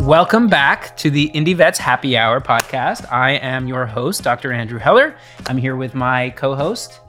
Welcome back to the Indie Vets Happy Hour podcast. I am your host, Dr. Andrew Heller. I'm here with my co host,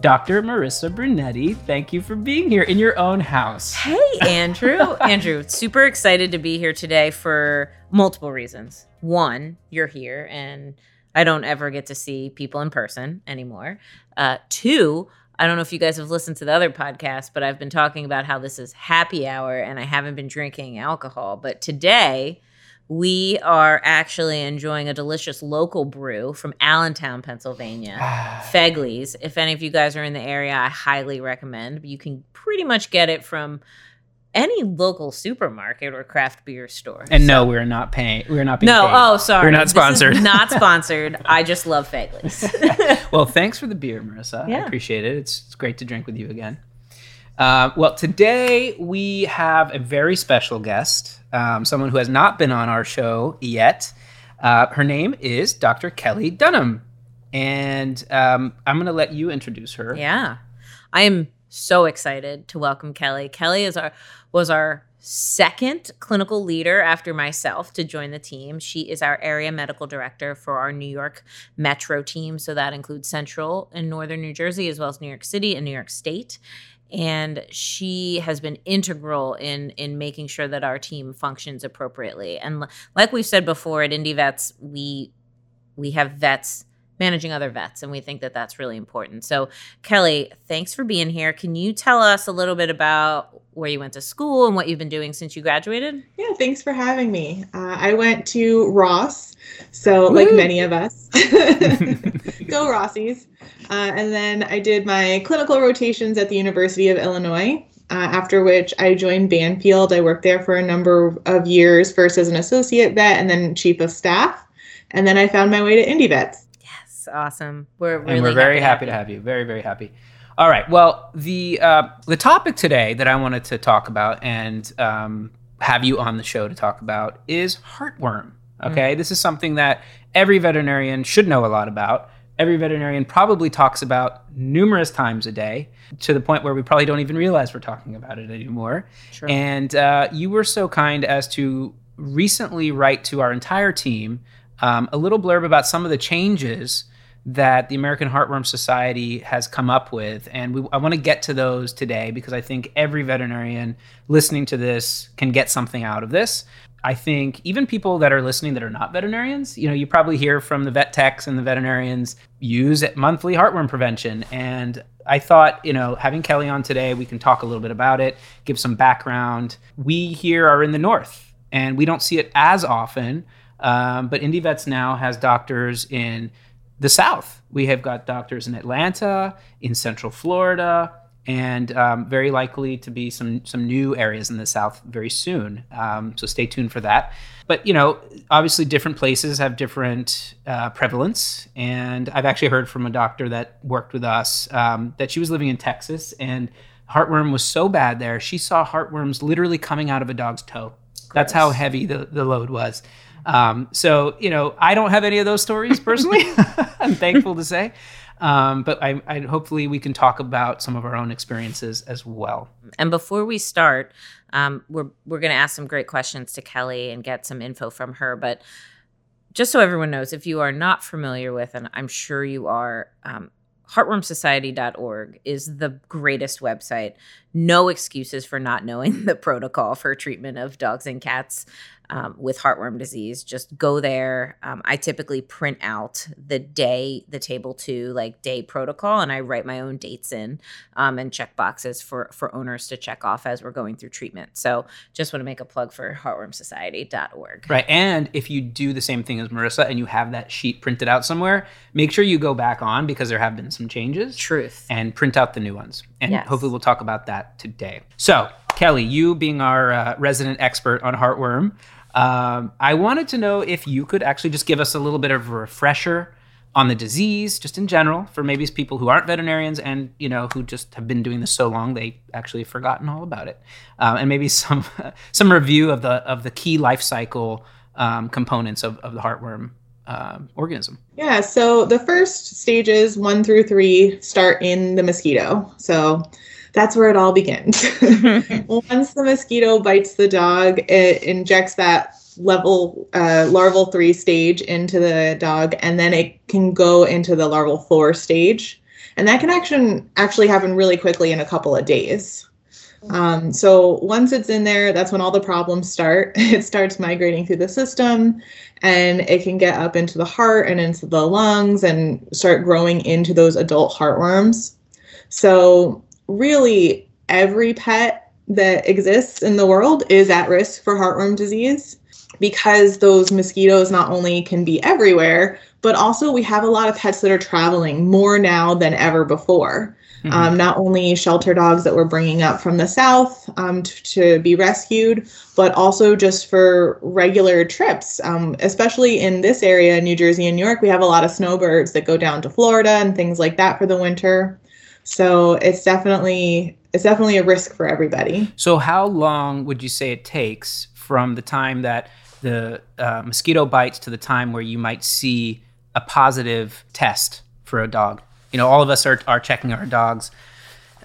Dr. Marisa Brunetti. Thank you for being here in your own house. Hey, Andrew. Andrew, super excited to be here today for multiple reasons. One, you're here, and I don't ever get to see people in person anymore. Uh, two, I don't know if you guys have listened to the other podcast, but I've been talking about how this is happy hour and I haven't been drinking alcohol. But today, we are actually enjoying a delicious local brew from Allentown, Pennsylvania, Fegley's. If any of you guys are in the area, I highly recommend. You can pretty much get it from any local supermarket or craft beer store. And so. no, we're not paying. We're not being no. Paid. Oh, sorry. We're not sponsored. not sponsored. I just love Fegley's. well, thanks for the beer, Marisa. Yeah. I appreciate it. It's, it's great to drink with you again. Uh, well, today we have a very special guest, um, someone who has not been on our show yet. Uh, her name is Dr. Kelly Dunham. And um, I'm going to let you introduce her. Yeah. I am so excited to welcome Kelly. Kelly is our was our second clinical leader after myself to join the team. She is our area medical director for our New York Metro team. So that includes Central and Northern New Jersey, as well as New York City and New York State. And she has been integral in in making sure that our team functions appropriately. And like we've said before at Indie Vets, we we have vets managing other vets and we think that that's really important so kelly thanks for being here can you tell us a little bit about where you went to school and what you've been doing since you graduated yeah thanks for having me uh, i went to ross so Woo! like many of us go rossies uh, and then i did my clinical rotations at the university of illinois uh, after which I joined Banfield. I worked there for a number of years, first as an associate vet and then chief of staff. And then I found my way to Indie Vets awesome. We're really and we're very happy, happy to have you. Very very happy. All right. Well, the uh, the topic today that I wanted to talk about and um, have you on the show to talk about is heartworm. Okay, mm this is something that every veterinarian should know a lot about. Every veterinarian probably talks about numerous times a day to the point where we probably don't even realize we're talking about it anymore. Sure. And uh, you were so kind as to recently write to our entire team um, a little blurb about some of the changes that the American Heartworm Society has come up with. And we, I want to get to those today because I think every veterinarian listening to this can get something out of this. I think even people that are listening that are not veterinarians, you know, you probably hear from the vet techs and the veterinarians use monthly heartworm prevention. And I thought, you know, having Kelly on today, we can talk a little bit about it, give some background. We here are in the north and we don't see it as often. Um, but Indie Vets now has doctors in the South. We have got doctors in Atlanta, in Central Florida, and um, very likely to be some some new areas in the South very soon. Um, so stay tuned for that. But you know, obviously, different places have different uh, prevalence. And I've actually heard from a doctor that worked with us um, that she was living in Texas and heartworm was so bad there. She saw heartworms literally coming out of a dog's toe. That's how heavy the, the load was. Um, so, you know, I don't have any of those stories personally. I'm thankful to say. Um, but I, I, hopefully we can talk about some of our own experiences as well. And before we start, um, we're we're going to ask some great questions to Kelly and get some info from her. But just so everyone knows, if you are not familiar with, and I'm sure you are, um, heartwormsociety.org is the greatest website. No excuses for not knowing the protocol for treatment of dogs and cats um, with heartworm disease, just go there. Um, I typically print out the day, the table two, like day protocol, and I write my own dates in um, and check boxes for for owners to check off as we're going through treatment. So just want to make a plug for heartwormsociety.org. Right, and if you do the same thing as Marisa and you have that sheet printed out somewhere, make sure you go back on because there have been some changes. Truth. And print out the new ones, and yes. hopefully we'll talk about that today. So. Kelly, you being our uh, resident expert on heartworm, um, I wanted to know if you could actually just give us a little bit of a refresher on the disease, just in general, for maybe people who aren't veterinarians and you know who just have been doing this so long they actually have forgotten all about it, um, and maybe some some review of the of the key life cycle um, components of, of the heartworm uh, organism. Yeah, so the first stages one through three start in the mosquito. So that's where it all begins. Once the mosquito bites the dog, it injects that level uh, larval three stage into the dog, and then it can go into the larval four stage, and that can actually actually happen really quickly in a couple of days. Um, so once it's in there, that's when all the problems start. It starts migrating through the system, and it can get up into the heart and into the lungs and start growing into those adult heartworms. So really, every pet that exists in the world is at risk for heartworm disease because those mosquitoes not only can be everywhere, but also we have a lot of pets that are traveling more now than ever before. Mm-hmm. Um, not only shelter dogs that we're bringing up from the south um, t- to be rescued, but also just for regular trips. Um, especially in this area, New Jersey and New York, we have a lot of snowbirds that go down to Florida and things like that for the winter. So it's definitely it's definitely a risk for everybody. So how long would you say it takes from the time that the uh, mosquito bites to the time where you might see a positive test for a dog? You know, all of us are are checking our dogs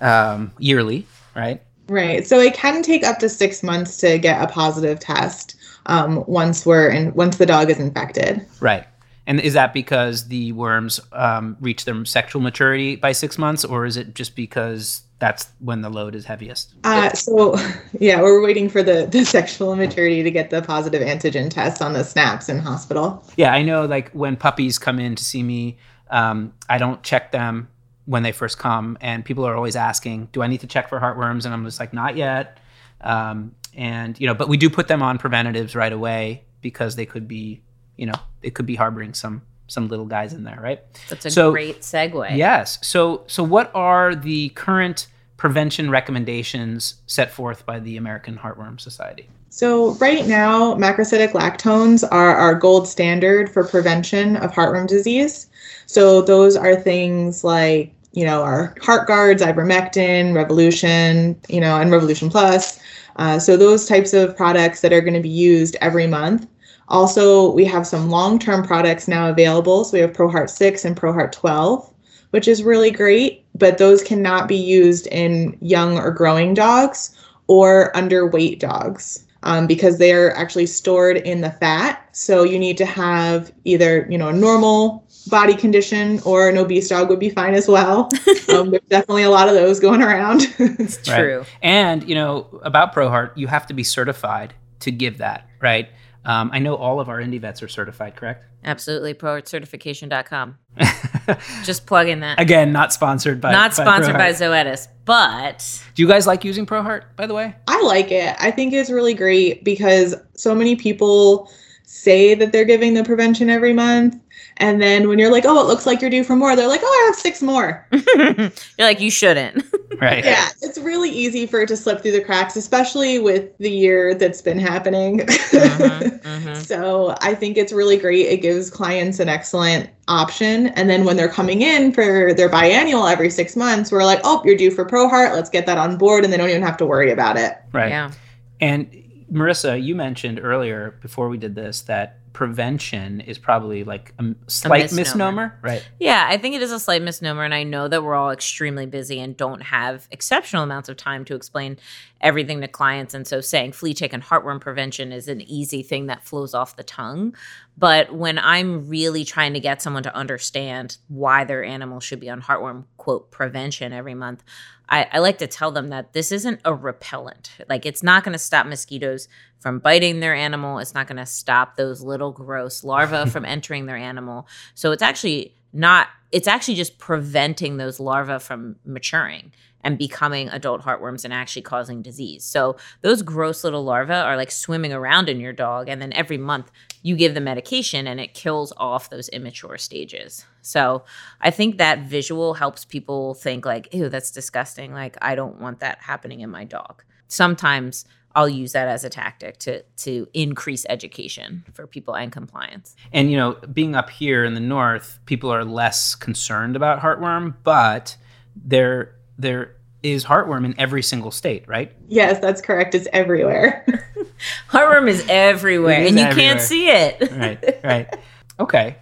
um, yearly, right? Right. So it can take up to six months to get a positive test um, once we're in once the dog is infected. Right. And is that because the worms um, reach their sexual maturity by six months, or is it just because that's when the load is heaviest? Uh, so, yeah, we're waiting for the, the sexual maturity to get the positive antigen test on the snaps in hospital. Yeah, I know. Like when puppies come in to see me, um, I don't check them when they first come, and people are always asking, "Do I need to check for heartworms?" And I'm just like, "Not yet." Um, and you know, but we do put them on preventatives right away because they could be you know, it could be harboring some some little guys in there, right? That's a so, great segue. Yes. So so what are the current prevention recommendations set forth by the American Heartworm Society? So right now, macrocyclic lactones are our gold standard for prevention of heartworm disease. So those are things like you know our Heartgards, ivermectin, Revolution, you know, and Revolution Plus. Uh, so those types of products that are going to be used every month also, we have some long term products now available. So we have ProHeart 6 and ProHeart 12, which is really great, but those cannot be used in young or growing dogs or underweight dogs. Um, because they are actually stored in the fat. So you need to have either, you know, a normal body condition or an obese dog would be fine as well. Um, there's definitely a lot of those going around. it's true. Right. And, you know, about ProHeart, you have to be certified to give that, right? Um, I know all of our indie vets are certified, correct? Absolutely. ProHeartCertification.com. Just plug in that. Again, not sponsored by Not sponsored by, by Zoetis, but Do you guys like using ProHeart, by the way? I like it. I think it's really great because so many people say that they're giving the prevention every month and then when you're like, oh, it looks like you're due for more, they're like, oh, I have six more. you're like, you shouldn't. right. Yeah. It's really easy for it to slip through the cracks, especially with the year that's been happening. Mm-hmm, mm-hmm. So I think it's really great. It gives clients an excellent option. And then when they're coming in for their biannual every six months, we're like, oh, you're due for ProHeart. Let's get that on board. And they don't even have to worry about it. Right. Yeah. And Marisa, you mentioned earlier before we did this that prevention is probably like a slight a misnomer. misnomer. right? Yeah, I think it is a slight misnomer, and I know that we're all extremely busy and don't have exceptional amounts of time to explain everything to clients. And so, saying flea tick and heartworm prevention is an easy thing that flows off the tongue. But when I'm really trying to get someone to understand why their animal should be on heartworm quote prevention every month, I, I like to tell them that this isn't a repellent. Like it's not going to stop mosquitoes from biting their animal. It's not going to stop those little gross larvae from entering their animal. So it's actually not. It's actually just preventing those larvae from maturing and becoming adult heartworms and actually causing disease. So those gross little larvae are like swimming around in your dog, and then every month you give the medication and it kills off those immature stages. So I think that visual helps people think like, ew, that's disgusting. Like I don't want that happening in my dog. Sometimes I'll use that as a tactic to to increase education for people and compliance. And you know, being up here in the north, people are less concerned about heartworm, but they're there is heartworm in every single state, right? Yes, that's correct. It's everywhere. heartworm is everywhere, is and you everywhere. can't see it. right, right. Okay.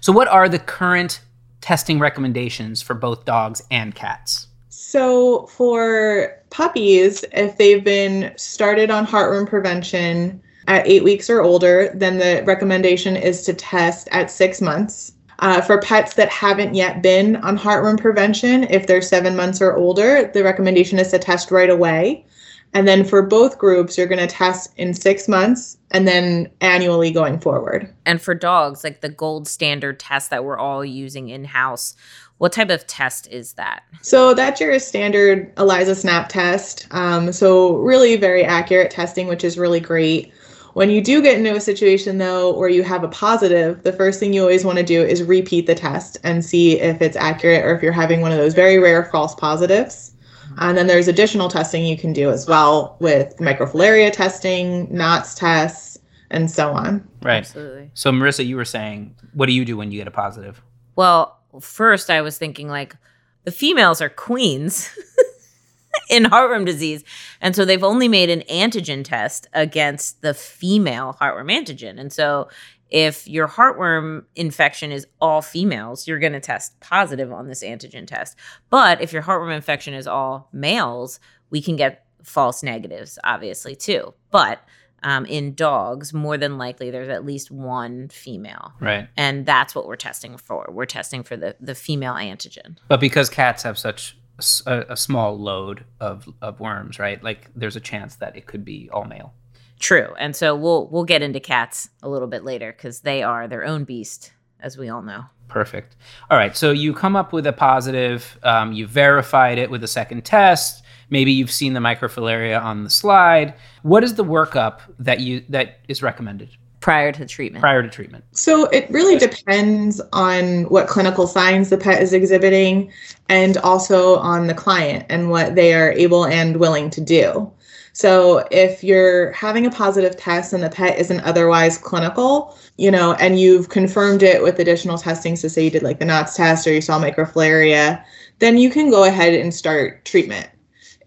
So, what are the current testing recommendations for both dogs and cats? So, for puppies, if they've been started on heartworm prevention, at eight weeks or older, then the recommendation is to test at six months. Uh, for pets that haven't yet been on heartworm prevention, if they're seven months or older, the recommendation is to test right away. And then for both groups, you're going to test in six months and then annually going forward. And for dogs, like the gold standard test that we're all using in house, what type of test is that? So that's your standard ELISA SNAP test. Um, so really very accurate testing, which is really great. When you do get into a situation though where you have a positive, the first thing you always want to do is repeat the test and see if it's accurate or if you're having one of those very rare false positives. And then there's additional testing you can do as well with microfilaria testing, Knott's tests, and so on. Right. Absolutely. So, Marisa, you were saying, what do you do when you get a positive? Well, first I was thinking like the females are queens in heartworm disease. And so they've only made an antigen test against the female heartworm antigen. And so if your heartworm infection is all females, you're going to test positive on this antigen test. But if your heartworm infection is all males, we can get false negatives, obviously, too. But um, in dogs, more than likely, there's at least one female. Right. And that's what we're testing for. We're testing for the, the female antigen. But because cats have such a, a small load of, of worms, right? Like there's a chance that it could be all male. True. And so we'll we'll get into cats a little bit later because they are their own beast, as we all know. Perfect. All right. So you come up with a positive. Um, you verified it with a second test. Maybe you've seen the microfilaria on the slide. What is the workup that you that is recommended Prior to treatment. prior to treatment? So it really depends on what clinical signs the pet is exhibiting and also on the client and what they are able and willing to do. So if you're having a positive test and the pet isn't otherwise clinical, you know, and you've confirmed it with additional testing, so say you did like the Knott's test or you saw microfilaria, then you can go ahead and start treatment.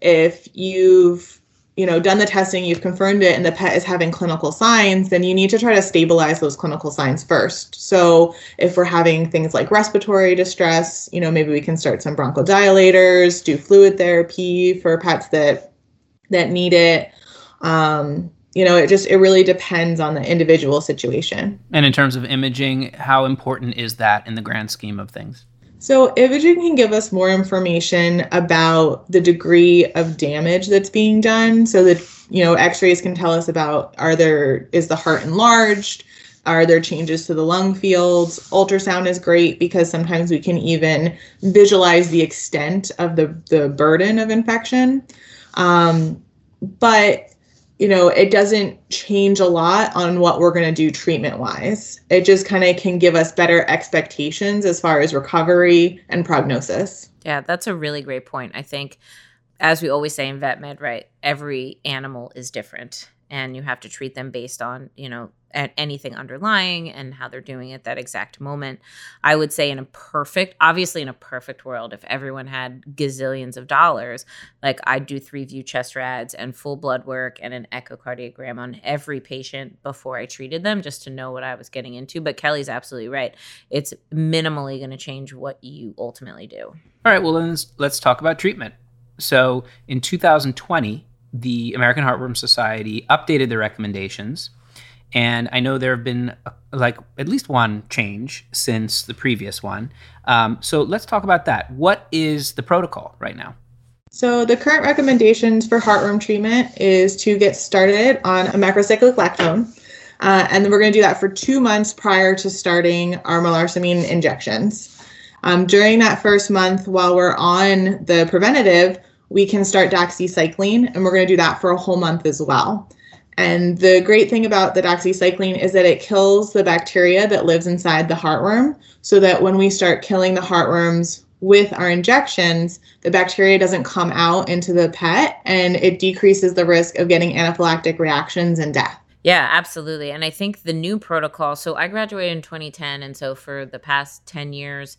If you've you know done the testing you've confirmed it and the pet is having clinical signs then you need to try to stabilize those clinical signs first. So if we're having things like respiratory distress you know maybe we can start some bronchodilators do fluid therapy for pets that that need it. Um, you know it just it really depends on the individual situation. And in terms of imaging, how important is that in the grand scheme of things? So, imaging can give us more information about the degree of damage that's being done. So that you know, X-rays can tell us about are there is the heart enlarged, are there changes to the lung fields. Ultrasound is great because sometimes we can even visualize the extent of the the burden of infection. Um, but you know, it doesn't change a lot on what we're going to do treatment wise. It just kind of can give us better expectations as far as recovery and prognosis. Yeah, that's a really great point. I think, as we always say in vet med, right? Every animal is different, and you have to treat them based on you know anything underlying and how they're doing at that exact moment. I would say in a perfect, obviously in a perfect world, if everyone had gazillions of dollars, like I'd do three view chest rads and full blood work and an echocardiogram on every patient before I treated them, just to know what I was getting into. But Kelly's absolutely right; it's minimally going to change what you ultimately do. All right, well, then let's, let's talk about treatment. So in 2020, the American Heartworm Society updated their recommendations. And I know there have been uh, like at least one change since the previous one. Um, so let's talk about that. What is the protocol right now? So, the current recommendations for heartworm treatment is to get started on a macrocyclic lactone. Uh, and then we're going to do that for two months prior to starting our melarsomine injections. Um, during that first month, while we're on the preventative, we can start doxycycline, and we're going to do that for a whole month as well. And the great thing about the doxycycline is that it kills the bacteria that lives inside the heartworm, so that when we start killing the heartworms with our injections, the bacteria doesn't come out into the pet and it decreases the risk of getting anaphylactic reactions and death. Yeah, absolutely. And I think the new protocol, so I graduated in 2010. And so for the past 10 years,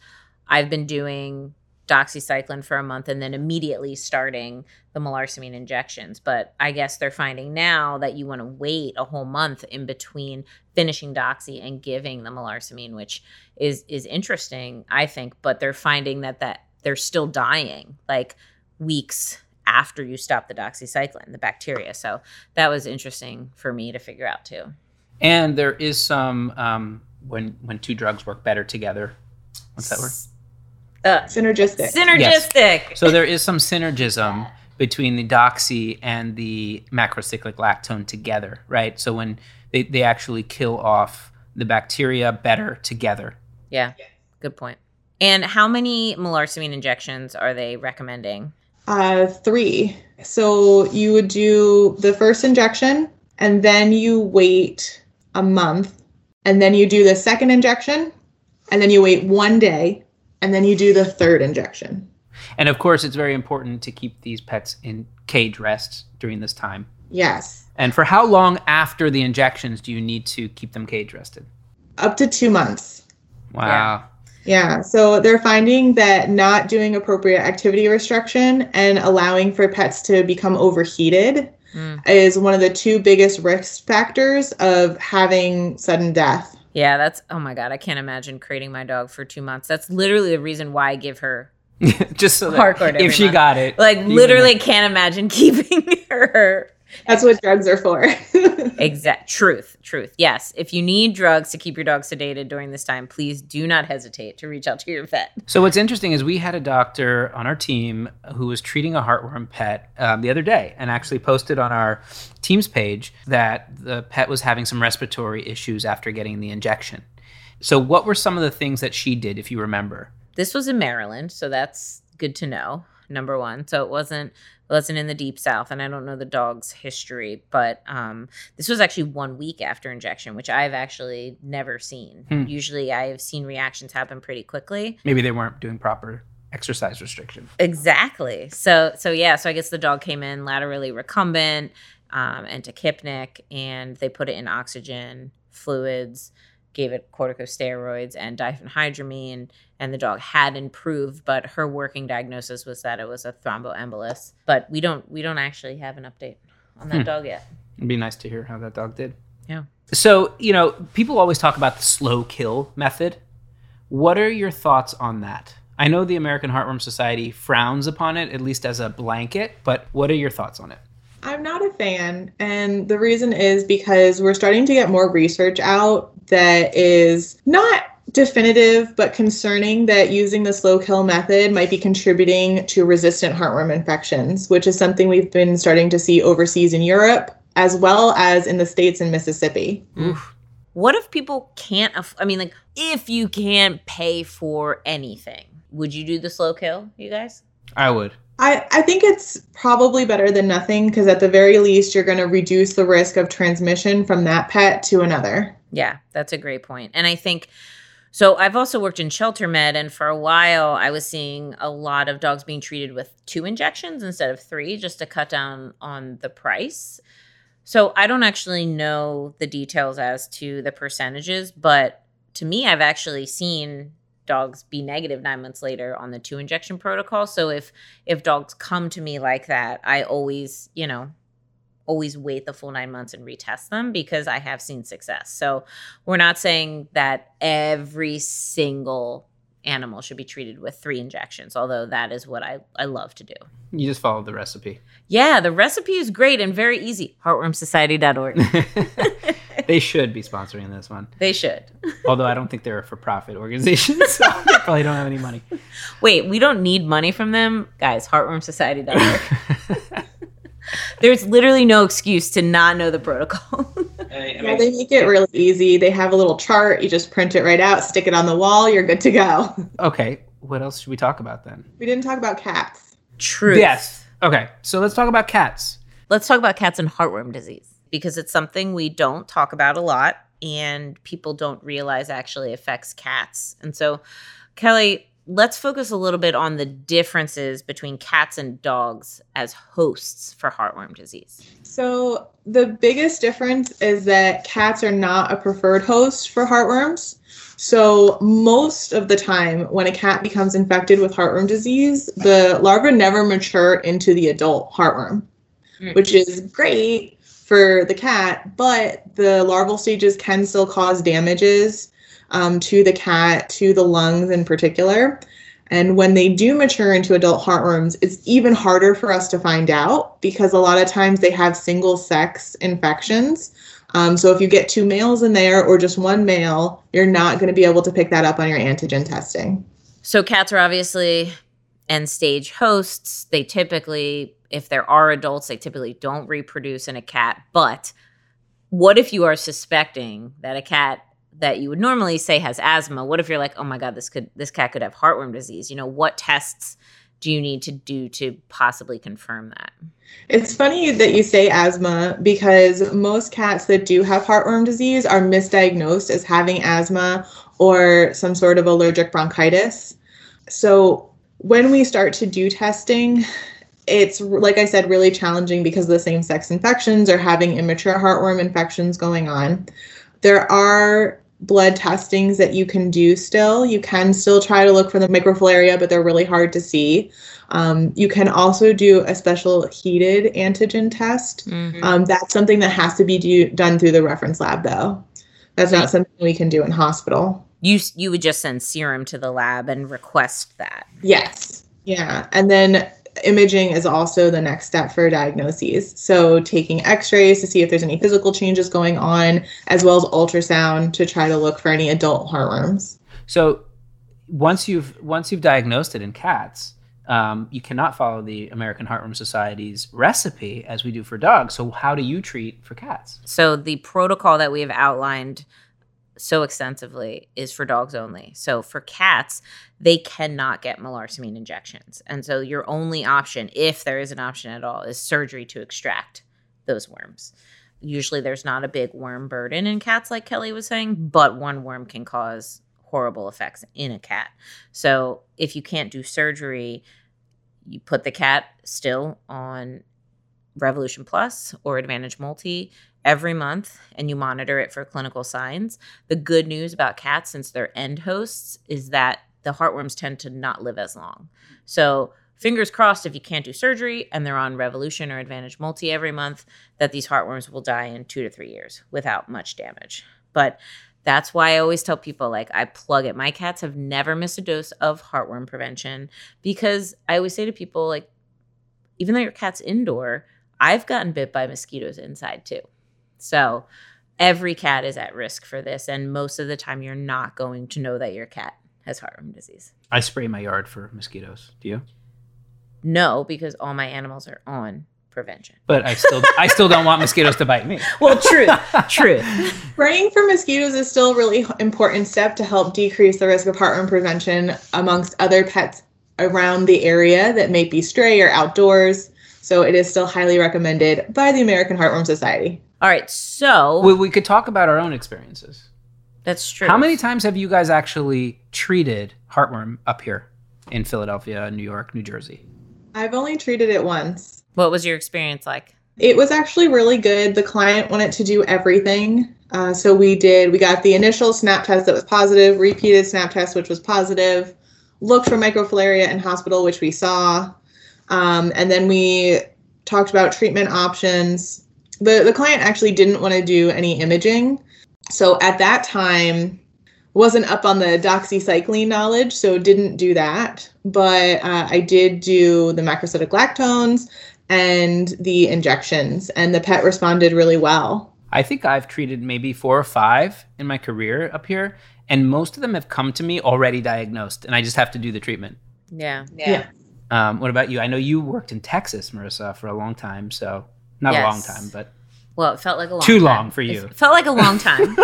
I've been doing doxycycline for a month and then immediately starting the melarsomine injections. But I guess they're finding now that you want to wait a whole month in between finishing doxy and giving the melarsomine, which is is interesting, I think. But they're finding that that they're still dying like weeks after you stop the doxycycline, the bacteria. So that was interesting for me to figure out too. And there is some um, when when two drugs work better together. What's that word? Uh, Synergistic. synergistic. So there is some synergism between the doxy and the macrocyclic lactone together, right? So when they, they actually kill off the bacteria better together. Yeah, good point. And how many melarsomine injections are they recommending? Uh, three. So you would do the first injection, and then you wait a month, and then you do the second injection, and then you wait one day, and then you do the third injection. And of course, it's very important to keep these pets in cage rest during this time. Yes. And for how long after the injections do you need to keep them cage rested? Up to two months. Wow. Yeah, so they're finding that not doing appropriate activity restriction and allowing for pets to become overheated Mm. is one of the two biggest risk factors of having sudden death. Yeah, that's oh my god, I can't imagine creating my dog for two months. That's literally the reason why I give her Just so that if she month. got it. like literally can't imagine keeping her. That's what drugs are for. Exact truth, truth. Yes, if you need drugs to keep your dog sedated during this time, please do not hesitate to reach out to your vet. So what's interesting is we had a doctor on our team who was treating a heartworm pet um, the other day, and actually posted on our team's page that the pet was having some respiratory issues after getting the injection. So what were some of the things that she did, if you remember? This was in Maryland, so that's good to know. Number one, so it wasn't wasn't in the deep south, and I don't know the dog's history, but um, this was actually one week after injection, which I've actually never seen. Hmm. Usually, I've seen reactions happen pretty quickly. Maybe they weren't doing proper exercise restriction. Exactly. So so yeah. So I guess the dog came in laterally recumbent um, and tachypneic, and they put it in oxygen fluids, gave it corticosteroids and diphenhydramine, and the dog had improved. But her working diagnosis was that it was a thromboembolus. But we don't we don't actually have an update on that Hmm. dog yet. It'd be nice to hear how that dog did. Yeah. So, you know, people always talk about the slow kill method. What are your thoughts on that? I know the American Heartworm Society frowns upon it, at least as a blanket, but what are your thoughts on it? I'm not a fan, and the reason is because we're starting to get more research out that is not definitive but concerning that using the slow kill method might be contributing to resistant heartworm infections, which is something we've been starting to see overseas in Europe as well as in the states and Mississippi. Oof. What if people can't? Aff- I mean, like, if you can't pay for anything, would you do the slow kill, you guys? I would. I, I think it's probably better than nothing because at the very least you're going to reduce the risk of transmission from that pet to another. Yeah, that's a great point. And I think so. I've also worked in shelter med, and for a while, I was seeing a lot of dogs being treated with two injections instead of three, just to cut down on the price. So I don't actually know the details as to the percentages, but to me, I've actually seen dogs be negative nine months later on the two injection protocol. So if if dogs come to me like that, I always, you know, always wait the full nine months and retest them because I have seen success. So we're not saying that every single animal should be treated with three injections, although that is what I, I love to do. You just follow the recipe. Yeah, the recipe is great and very easy. Heartwormsociety.org. they should be sponsoring this one. they should. Although I don't think they're a for profit organization, so they probably don't have any money. Wait, we don't need money from them? Guys, heartwormsociety.org. There's literally no excuse to not know the protocol. Yeah, they make it really easy. They have a little chart. You just print it right out, stick it on the wall, you're good to go. okay, what else should we talk about then? We didn't talk about cats. True. Yes. Okay, so let's talk about cats. Let's talk about cats and heartworm disease because it's something we don't talk about a lot and people don't realize actually affects cats. And so, Kelly, let's focus a little bit on the differences between cats and dogs as hosts for heartworm disease. So, the biggest difference is that cats are not a preferred host for heartworms. So, most of the time, when a cat becomes infected with heartworm disease, the larvae never mature into the adult heartworm, Mm. which is great for the cat, but the larval stages can still cause damages um, to the cat, to the lungs in particular. And when they do mature into adult heartworms, it's even harder for us to find out because a lot of times they have single sex infections. Um, so if you get two males in there or just one male, you're not going to be able to pick that up on your antigen testing. So cats are obviously end stage hosts. They typically, if there are adults, they typically don't reproduce in a cat. But what if you are suspecting that a cat that you would normally say has asthma what if you're like oh my god this could this cat could have heartworm disease you know what tests do you need to do to possibly confirm that it's funny that you say asthma because most cats that do have heartworm disease are misdiagnosed as having asthma or some sort of allergic bronchitis so when we start to do testing it's like I said, really challenging because the same sex infections are having immature heartworm infections going on. There are blood testings that you can do still. You can still try to look for the microfilaria, but they're really hard to see. Um, you can also do a special heated antigen test. Mm-hmm. Um, that's something that has to be do, done through the reference lab, though. That's not something we can do in hospital. You you would just send serum to the lab and request that. Yes. Yeah, and then imaging is also the next step for diagnoses. So, taking x rays to see if there's any physical changes going on, as well as ultrasound to try to look for any adult heartworms. So, once you've once you've diagnosed it in cats, um, you cannot follow the American Heartworm Society's recipe as we do for dogs. So, how do you treat for cats? So, the protocol that we have outlined so extensively is for dogs only. So for cats, they cannot get melarsomine injections. And so your only option, if there is an option at all, is surgery to extract those worms. Usually there's not a big worm burden in cats, like Kelly was saying, but one worm can cause horrible effects in a cat. So if you can't do surgery, you put the cat still on Revolution Plus or Advantage Multi every month and you monitor it for clinical signs. The good news about cats, since they're end hosts, is that the heartworms tend to not live as long. So, fingers crossed if you can't do surgery and they're on Revolution or Advantage Multi every month, that these heartworms will die in two to three years without much damage. But that's why I always tell people like I plug it. My cats have never missed a dose of heartworm prevention because I always say to people like even though your cat's indoor, I've gotten bit by mosquitoes inside too. So every cat is at risk for this. And most of the time, you're not going to know that your cat has heartworm disease. I spray my yard for mosquitoes. Do you? No, because all my animals are on prevention. But I still I still don't want mosquitoes to bite me. Well, true. true. Spraying for mosquitoes is still a really important step to help decrease the risk of heartworm prevention amongst other pets around the area that may be stray or outdoors. So it is still highly recommended by the American Heartworm Society. All right, so we, we could talk about our own experiences. That's true. How many times have you guys actually treated heartworm up here in Philadelphia, New York, New Jersey? I've only treated it once. What was your experience like? It was actually really good. The client wanted to do everything. Uh, so we did, we got the initial snap test that was positive, repeated snap test, which was positive, looked for microfilaria in hospital, which we saw. Um, and then we talked about treatment options the the client actually didn't want to do any imaging. So at that time, wasn't up on the doxycycline knowledge, so didn't do that. But uh, I did do the macrocyclic lactones and the injections, and the pet responded really well. I think I've treated maybe four or five in my career up here, and most of them have come to me already diagnosed, and I just have to do the treatment. Yeah. Yeah. yeah. Um, what about you? I know you worked in Texas, Marisa, for a long time, so not yes. a long time, but well, it felt like a long too time. long for you. It felt like a long time.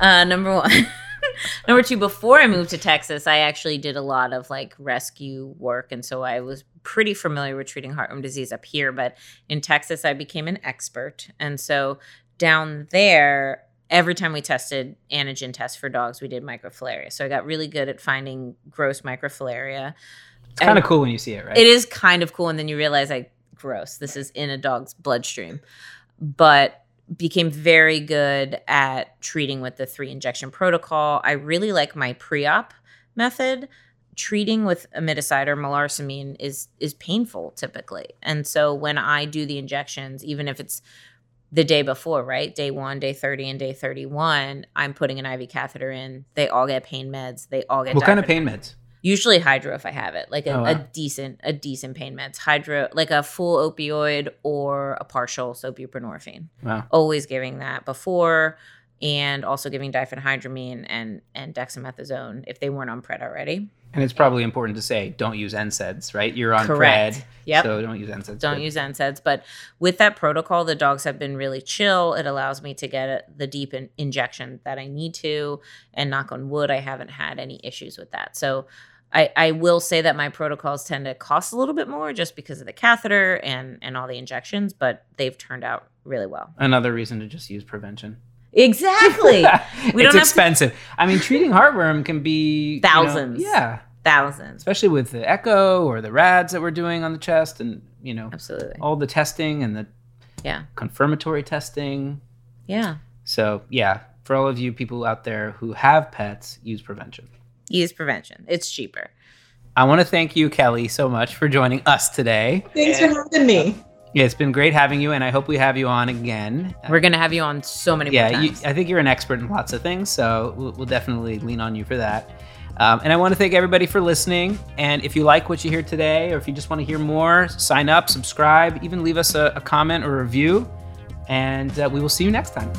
uh, number one. number two, before I moved to Texas, I actually did a lot of like rescue work, and so I was pretty familiar with treating heartworm disease up here. But in Texas, I became an expert, and so down there, every time we tested antigen tests for dogs, we did microfilaria. So I got really good at finding gross microfilaria. It's kind of cool when you see it, right? It is kind of cool, and then you realize, like, gross. This is in a dog's bloodstream, but became very good at treating with the three injection protocol. I really like my pre-op method. Treating with Immiticide or melarsomine is is painful typically, and so when I do the injections, even if it's the day before, right? Day one, day 30, and day 31, I'm putting an IV catheter in. They all get pain meds. They all get. What kind of pain meds? Usually hydro if I have it, like a, Oh, a decent a decent pain meds. Hydro like a full opioid or a partial, so buprenorphine. Wow. Always giving that before, and also giving diphenhydramine and and dexamethasone if they weren't on pred already. And it's probably important to say don't use NSAIDs, right? You're on Correct. Pred, Yep. so don't use NSAIDs. don't Good. use NSAIDs. But with that protocol, the dogs have been really chill. It allows me to get the deep in- injection that I need to. And knock on wood, I haven't had any issues with that. So I, I will say that my protocols tend to cost a little bit more just because of the catheter and, and all the injections, but they've turned out really well. Another reason to just use prevention. Exactly. It's have to- expensive. I mean, treating heartworm can be you know, Thousands. yeah, Thousands. especially with the echo or the rads that we're doing on the chest, and you know Absolutely. all the testing and the Yeah. confirmatory testing. Yeah. So yeah, for all of you people out there who have pets, use prevention. Use prevention. It's cheaper. I want to thank you, Kelly, so much for joining us today. Thanks for having me. Yeah, it's been great having you, and I hope we have you on again. We're going to have you on so many more yeah, you, times. I think you're an expert in lots of things, so we'll, we'll definitely lean on you for that. Um, and I want to thank everybody for listening. And if you like what you hear today, or if you just want to hear more, sign up, subscribe, even leave us a, a comment or review. And uh, we will see you next time.